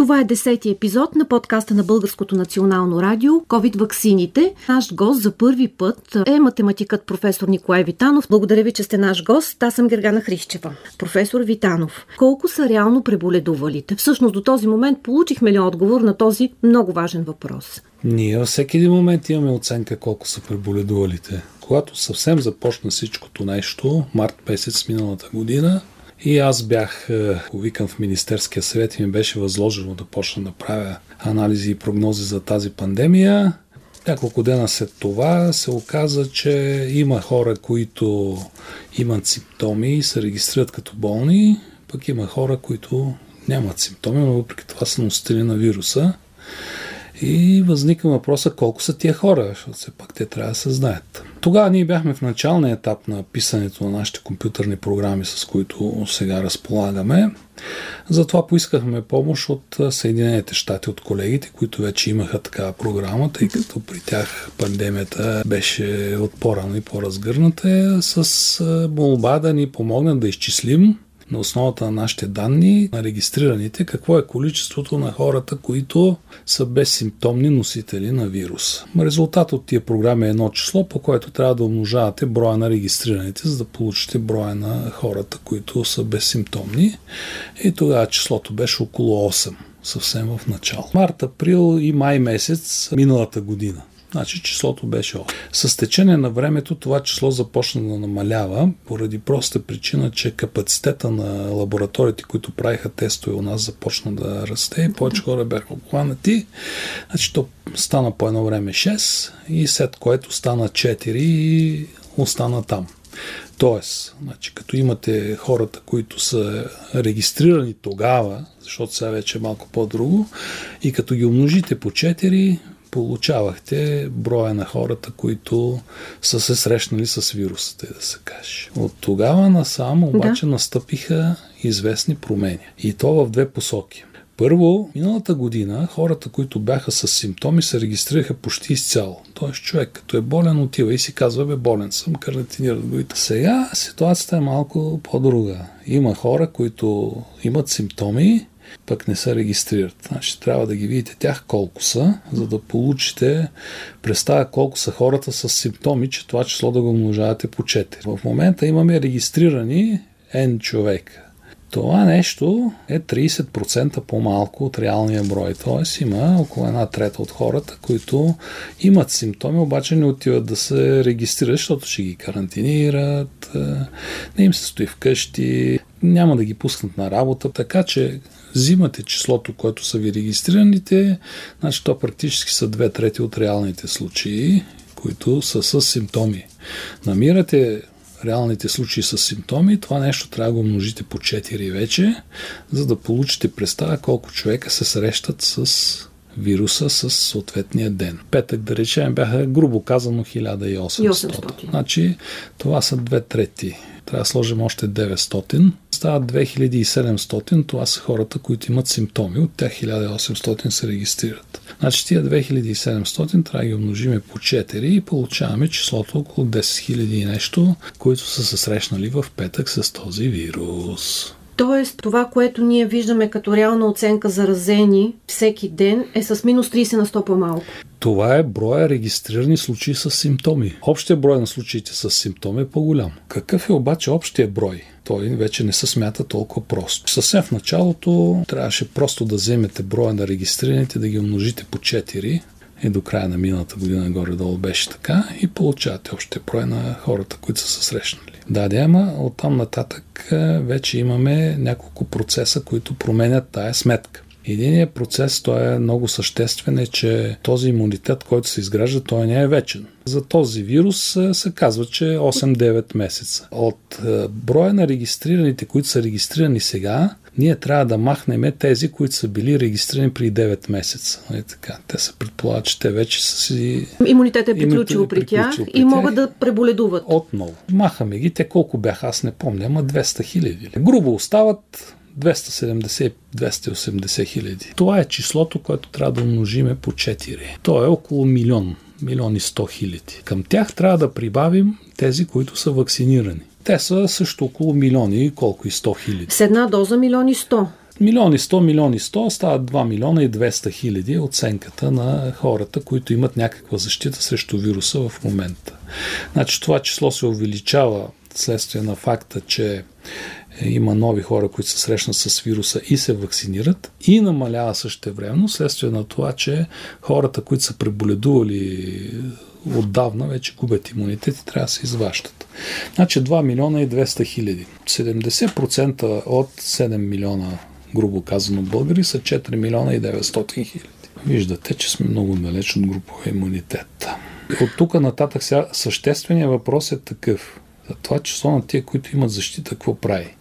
Това е десети епизод на подкаста на Българското национално радио COVID ваксините. Наш гост за първи път е математикът професор Николай Витанов. Благодаря ви, че сте наш гост. Аз съм Гергана Хрищева. Професор Витанов, колко са реално преболедувалите? Всъщност до този момент получихме ли отговор на този много важен въпрос? Ние във всеки един момент имаме оценка колко са преболедувалите. Когато съвсем започна всичкото нещо, март месец миналата година, и аз бях повикан в Министерския съвет и ми беше възложено да почна да правя анализи и прогнози за тази пандемия. Няколко дена след това се оказа, че има хора, които имат симптоми и се регистрират като болни, пък има хора, които нямат симптоми, но въпреки това са носители на вируса. И възниква въпроса колко са тия хора, защото все пак те трябва да се знаят. Тогава ние бяхме в началния етап на писането на нашите компютърни програми, с които сега разполагаме. Затова поискахме помощ от Съединените щати, от колегите, които вече имаха такава програма, тъй като при тях пандемията беше от по-рано и по-разгърната, с молба да ни помогнат да изчислим на основата на нашите данни, на регистрираните, какво е количеството на хората, които са безсимптомни носители на вирус. Резултат от тия програми е едно число, по което трябва да умножавате броя на регистрираните, за да получите броя на хората, които са безсимптомни. И тогава числото беше около 8 съвсем в начало. Март, април и май месец миналата година. Значи числото беше 8. С течение на времето това число започна да намалява, поради проста причина, че капацитета на лабораториите, които правиха тестове у нас, започна да расте и повече хора бяха обхванати. Значи то стана по едно време 6 и след което стана 4 и остана там. Тоест, значи, като имате хората, които са регистрирани тогава, защото сега вече е малко по-друго, и като ги умножите по 4, получавахте броя на хората, които са се срещнали с вирусите, да се каже. От тогава насам обаче да. настъпиха известни промени. И то в две посоки. Първо, миналата година хората, които бяха с симптоми, се регистрираха почти изцяло. Тоест човек, като е болен, отива и си казва, бе, болен съм, карантинират го. Сега ситуацията е малко по-друга. Има хора, които имат симптоми, пък не се регистрират. Значи трябва да ги видите тях колко са, за да получите представя колко са хората с симптоми, че това число да го умножавате по 4. В момента имаме регистрирани N човека. Това нещо е 30% по-малко от реалния брой. Т.е. има около една трета от хората, които имат симптоми, обаче не отиват да се регистрират, защото ще ги карантинират, не им се стои вкъщи, няма да ги пуснат на работа, така че взимате числото, което са ви регистрираните, значи то практически са две трети от реалните случаи, които са с симптоми. Намирате реалните случаи с симптоми, това нещо трябва да го множите по 4 вече, за да получите представа колко човека се срещат с вируса с съответния ден. Петък, да речем, бяха грубо казано 1800. 800. Значи това са две трети трябва да сложим още 900. Стават 2700. Това са хората, които имат симптоми. От тях 1800 се регистрират. Значи тия 2700 трябва да ги умножиме по 4 и получаваме числото около 10 000 и нещо, които са се срещнали в петък с този вирус. Тоест, това, което ние виждаме като реална оценка заразени всеки ден е с минус 30 на 100 по-малко. Това е броя регистрирани случаи с симптоми. Общия брой на случаите с симптоми е по-голям. Какъв е обаче общия брой? Той вече не се смята толкова просто. Съвсем в началото трябваше просто да вземете броя на регистрираните, да ги умножите по 4 и до края на миналата година горе-долу беше така и получавате общия брой на хората, които са се срещнали. Да, да, ама оттам нататък вече имаме няколко процеса, които променят тая сметка. Единият процес, той е много съществен, е, че този имунитет, който се изгражда, той не е вечен. За този вирус се казва, че 8-9 месеца. От броя на регистрираните, които са регистрирани сега, ние трябва да махнем тези, които са били регистрирани при 9 месеца. Е, така. Те се предполагат, че те вече са си... Имунитет е приключил при тях при и могат да преболедуват. Отново. Махаме ги. Те колко бяха, аз не помня, ама 200 хиляди. Грубо остават 270-280 хиляди. Това е числото, което трябва да умножиме по 4. То е около милион, милион и 100 хиляди. Към тях трябва да прибавим тези, които са вакцинирани. Те са също около милиони, колко и 100 хиляди. С една доза милиони 100. Милиони 100, милиони 100 стават 2 милиона и 200 хиляди оценката на хората, които имат някаква защита срещу вируса в момента. Значи това число се увеличава следствие на факта, че има нови хора, които се срещнат с вируса и се вакцинират и намалява също времено, следствие на това, че хората, които са преболедували отдавна, вече губят имунитет и трябва да се изващат. Значи 2 милиона и 200 хиляди. 70% от 7 милиона, грубо казано, българи са 4 милиона и 900 хиляди. Виждате, че сме много далеч от групова имунитет. От тук нататък сега същественият въпрос е такъв. За това число на тия, които имат защита, какво прави?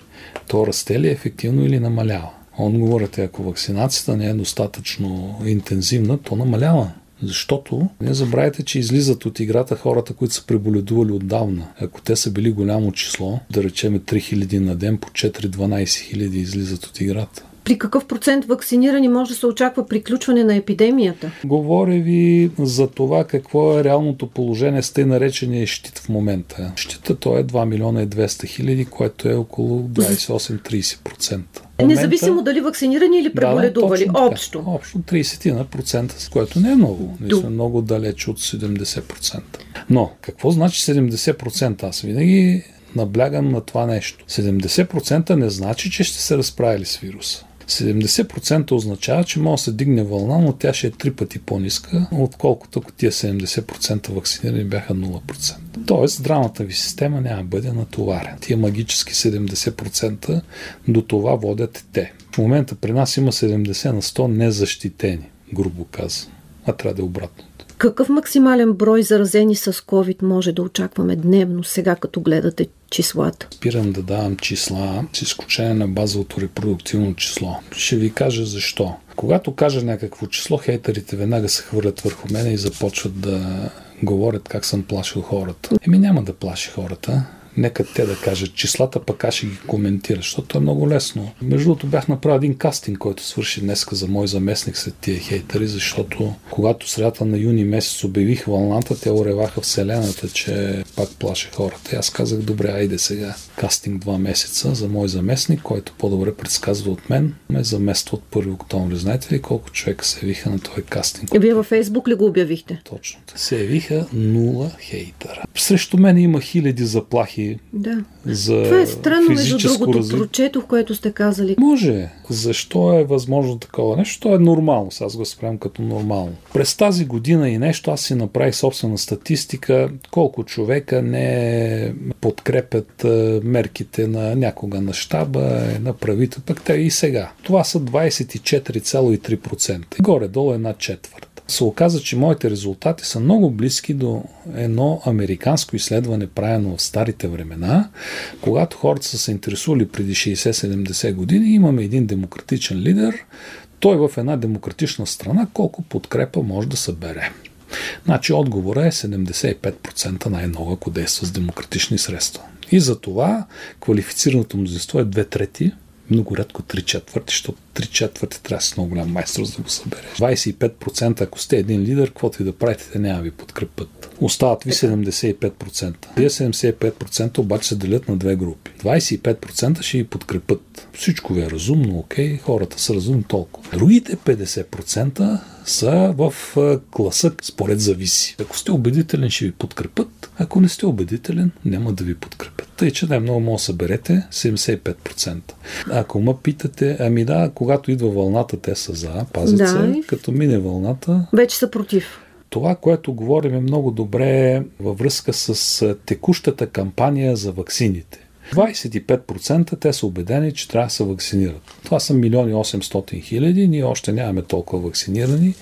То расте ли ефективно или намалява? Отговорът е, ако вакцинацията не е достатъчно интензивна, то намалява. Защото не забравяйте, че излизат от играта хората, които са преболедували отдавна. Ако те са били голямо число, да речеме 3000 на ден, по 4-12 000 излизат от играта. При какъв процент вакцинирани може да се очаква приключване на епидемията? Говоря ви за това какво е реалното положение с тъй наречения щит в момента. Щита той е 2 милиона и 200 хиляди, което е около 28-30%. Е, независимо дали вакцинирани или преболедували, да, общо. Общо 30%, с което не е много. Ние сме много далеч от 70%. Но, какво значи 70%? Аз винаги наблягам на това нещо. 70% не значи, че ще се разправили с вируса. 70% означава, че може да се дигне вълна, но тя ще е три пъти по-ниска, отколкото ако тия 70% вакцинирани бяха 0%. Тоест, здравната ви система няма да бъде натоварена. Тия магически 70% до това водят те. В момента при нас има 70 на 100 незащитени, грубо казано. А трябва да е обратно. Какъв максимален брой заразени с COVID може да очакваме дневно, сега като гледате числата? Спирам да давам числа с изключение на базовото репродуктивно число. Ще ви кажа защо. Когато кажа някакво число, хейтерите веднага се хвърлят върху мене и започват да говорят как съм плашил хората. Еми няма да плаши хората нека те да кажат числата, пък аз ще ги коментира, защото е много лесно. Между другото бях направил един кастинг, който свърши днеска за мой заместник след тия хейтери, защото когато средата на юни месец обявих вълната, те ореваха вселената, че пак плаше хората. И аз казах, добре, айде сега. Кастинг два месеца за мой заместник, който по-добре предсказва от мен, ме замества от 1 октомври. Знаете ли колко човека се явиха на този кастинг? Вие във Фейсбук ли го обявихте? Точно. Се явиха нула хейтера. Срещу мен има хиляди заплахи да. за Това е странно, между другото, разви... прочетох, което сте казали. Може. Защо е възможно такова нещо? То е нормално. Аз го спрям като нормално. През тази година и нещо аз си направих собствена статистика колко човека не подкрепят мерките на някога на щаба, на правителството, пък те и сега. Това са 24,3%. Горе-долу една четвърт се оказа, че моите резултати са много близки до едно американско изследване, правено в старите времена, когато хората са се интересували преди 60-70 години. Имаме един демократичен лидер, той в една демократична страна колко подкрепа може да събере. Значи отговора е 75% най-много, ако действа с демократични средства. И за това квалифицираното мнозинство е две трети, много рядко 3 четвърти, защото 3 четвърти трябва да си много голям майстор за да го събереш. 25% ако сте един лидер, каквото и да правите, те няма ви подкрепят. Остават ви 75%. Вие 75% обаче се делят на две групи. 25% ще ви подкрепят. Всичко ви е разумно, окей, хората са разумни толкова. Другите 50% са в класа според зависи. Ако сте убедителен, ще ви подкрепят. Ако не сте убедителен, няма да ви подкрепят. Тъй, че най-много може да съберете 75%. Ако ме питате, ами да, когато идва вълната, те са за, пазят да. се. Като мине вълната... Вече са против. Това, което говорим е много добре във връзка с текущата кампания за ваксините. 25% те са убедени, че трябва да се вакцинират. Това са милиони 800 хиляди, ние още нямаме толкова вакцинирани.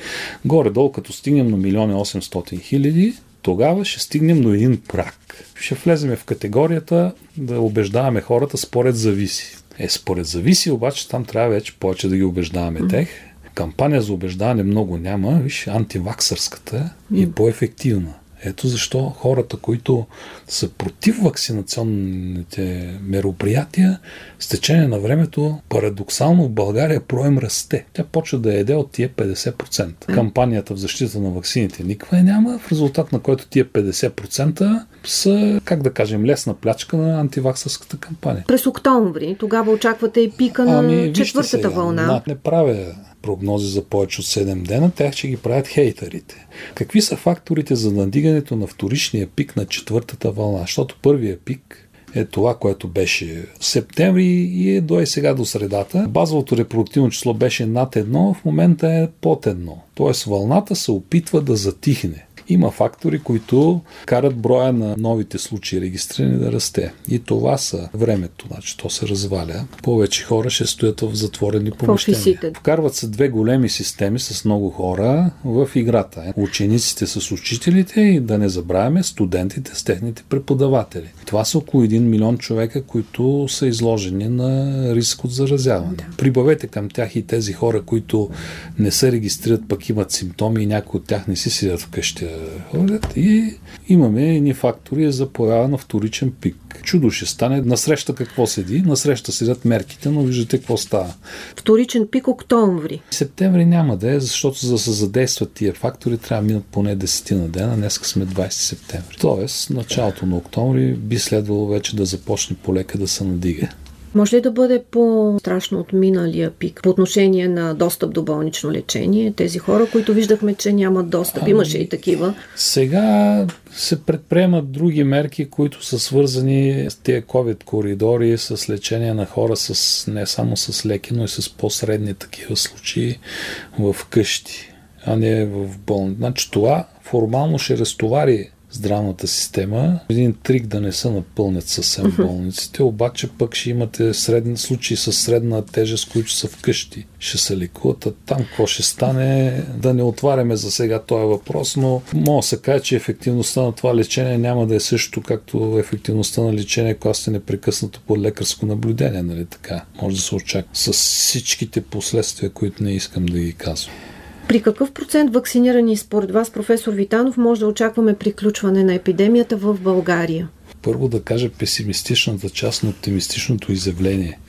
Горе-долу, като стигнем на милиони 800 хиляди, тогава ще стигнем до един прак. Ще влеземе в категорията да убеждаваме хората според зависи. Е, според зависи, обаче там трябва вече повече да ги убеждаваме тех. Кампания за убеждаване много няма, виж, антиваксърската е по-ефективна. Ето защо хората, които са против вакцинационните мероприятия, с течение на времето, парадоксално в България проем расте. Тя почва да еде от тия 50%. Кампанията в защита на вакцините никаква няма, в резултат на който тия 50% са, как да кажем, лесна плячка на антиваксърската кампания. През октомври, тогава очаквате и пика на ами, четвъртата сега, вълна. Не правя прогнози за повече от 7 дена, тях ще ги правят хейтерите. Какви са факторите за надигането на вторичния пик на четвъртата вълна? Защото първия пик е това, което беше в септември и е до и сега до средата. Базовото репродуктивно число беше над едно, в момента е под едно. Тоест вълната се опитва да затихне има фактори, които карат броя на новите случаи регистрирани да расте. И това са времето, значи то се разваля. Повече хора ще стоят в затворени помещения. Вкарват се две големи системи с много хора в играта. Учениците с учителите и да не забравяме студентите с техните преподаватели. Това са около 1 милион човека, които са изложени на риск от заразяване. Да. Прибавете към тях и тези хора, които не се регистрират, пък имат симптоми и някои от тях не си седят вкъщи ходят и имаме едни фактори за поява на вторичен пик. Чудо ще стане. Насреща какво седи? Насреща седят мерките, но виждате какво става. Вторичен пик октомври. Септември няма да е, защото за да се задействат тия фактори трябва да минат поне 10 на дена. Днес сме 20 септември. Тоест, началото на октомври би следвало вече да започне полека да се надига. Може ли да бъде по-страшно от миналия пик по отношение на достъп до болнично лечение? Тези хора, които виждахме, че нямат достъп, ами, имаше и такива. Сега се предприемат други мерки, които са свързани с тези COVID коридори, с лечение на хора с, не само с леки, но и с по-средни такива случаи в къщи, а не в болница. Значи това формално ще разтовари здравната система. Един трик да не се напълнят съвсем болниците, обаче пък ще имате средни случаи с средна тежест, които са вкъщи. Ще се лекуват, а там какво ще стане, да не отваряме за сега този въпрос, но мога да се каже, че ефективността на това лечение няма да е също както ефективността на лечение, когато сте непрекъснато под лекарско наблюдение, нали така? Може да се очаква с всичките последствия, които не искам да ги казвам. При какъв процент вакцинирани според вас, професор Витанов, може да очакваме приключване на епидемията в България? Първо да кажа песимистичната част на оптимистичното изявление.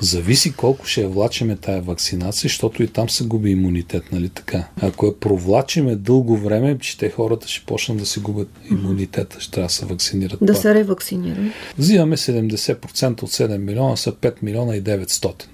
Зависи колко ще я влачиме тая вакцинация, защото и там се губи имунитет, нали така? Ако я провлачиме дълго време, че те хората ще почнат да си губят имунитета, ще трябва да се вакцинират. Да пак. се ревакцинират. Взимаме 70% от 7 милиона, са 5 милиона и 900.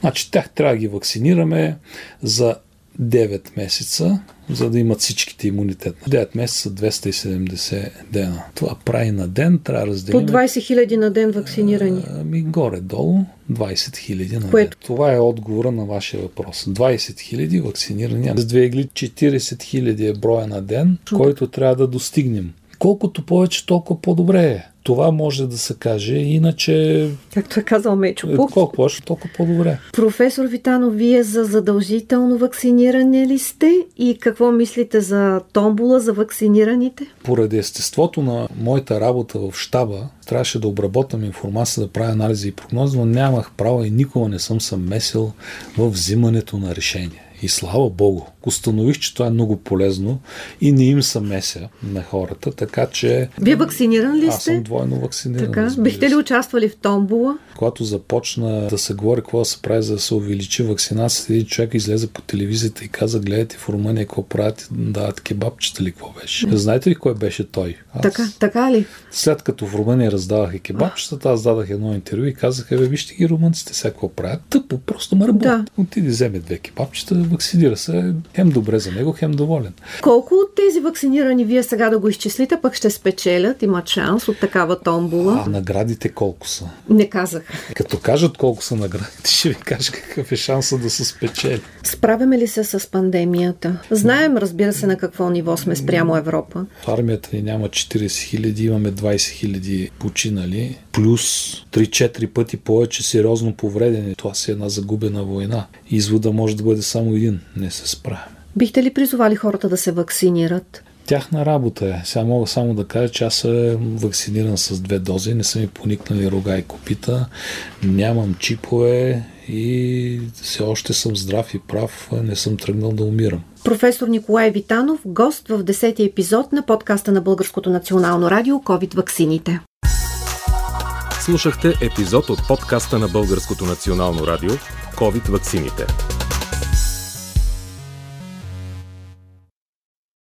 Значи тях трябва да ги вакцинираме за 9 месеца, за да имат всичките имунитет. 9 месеца 270 дена. Това прави на ден, трябва да разделим. По 20 хиляди на ден вакцинирани. Ами горе-долу 20 хиляди на Което? ден. Това е отговора на вашия въпрос. 20 хиляди вакцинирани. С две игли 40 хиляди е броя на ден, който трябва да достигнем. Колкото повече, толкова по-добре е. Това може да се каже, иначе... Както е казал Мечо Пух. Колко повече, толкова по-добре. Професор Витано, вие за задължително вакциниране ли сте и какво мислите за томбула за вакцинираните? Поради естеството на моята работа в щаба, трябваше да обработвам информация, да правя анализи и прогнози, но нямах право и никога не съм се месил в взимането на решения. И слава Богу, установих, че това е много полезно и не им са меся на хората, така че... Вие вакциниран ли сте? Аз съм двойно вакциниран. Така, бихте ли участвали в томбула? Когато започна да се говори какво да се прави, за да се увеличи вакцинацията, един човек излезе по телевизията и каза, гледайте в Румъния какво правят, дават кебабчета ли какво беше. Mm. Знаете ли кой беше той? Аз... Така, така ли? След като в Румъния раздаваха кебабчета, аз дадах едно интервю и казах, бе, вижте ги румънците сега какво правят. Тъпо, просто ме Да. Отиде, вземе две кебабчета, вакцинира се, хем добре за него, хем доволен. Колко от тези вакцинирани вие сега да го изчислите, пък ще спечелят, имат шанс от такава томбула? А наградите колко са? Не казах. Като кажат колко са наградите, ще ви кажа какъв е шанса да се спечели. Справяме ли се с пандемията? Знаем, разбира се, на какво ниво сме спрямо Европа. В армията ни няма 40 хиляди, имаме 20 хиляди починали плюс 3-4 пъти повече сериозно повредени. Това си е една загубена война. Извода може да бъде само един. Не се справяме. Бихте ли призовали хората да се вакцинират? Тяхна работа е. Сега мога само да кажа, че аз съм вакциниран с две дози, не са ми поникнали рога и копита, нямам чипове и все още съм здрав и прав, не съм тръгнал да умирам. Професор Николай Витанов, гост в 10 епизод на подкаста на Българското национално радио COVID ваксините. Слушахте епизод от подкаста на Българското национално радио COVID ваксините.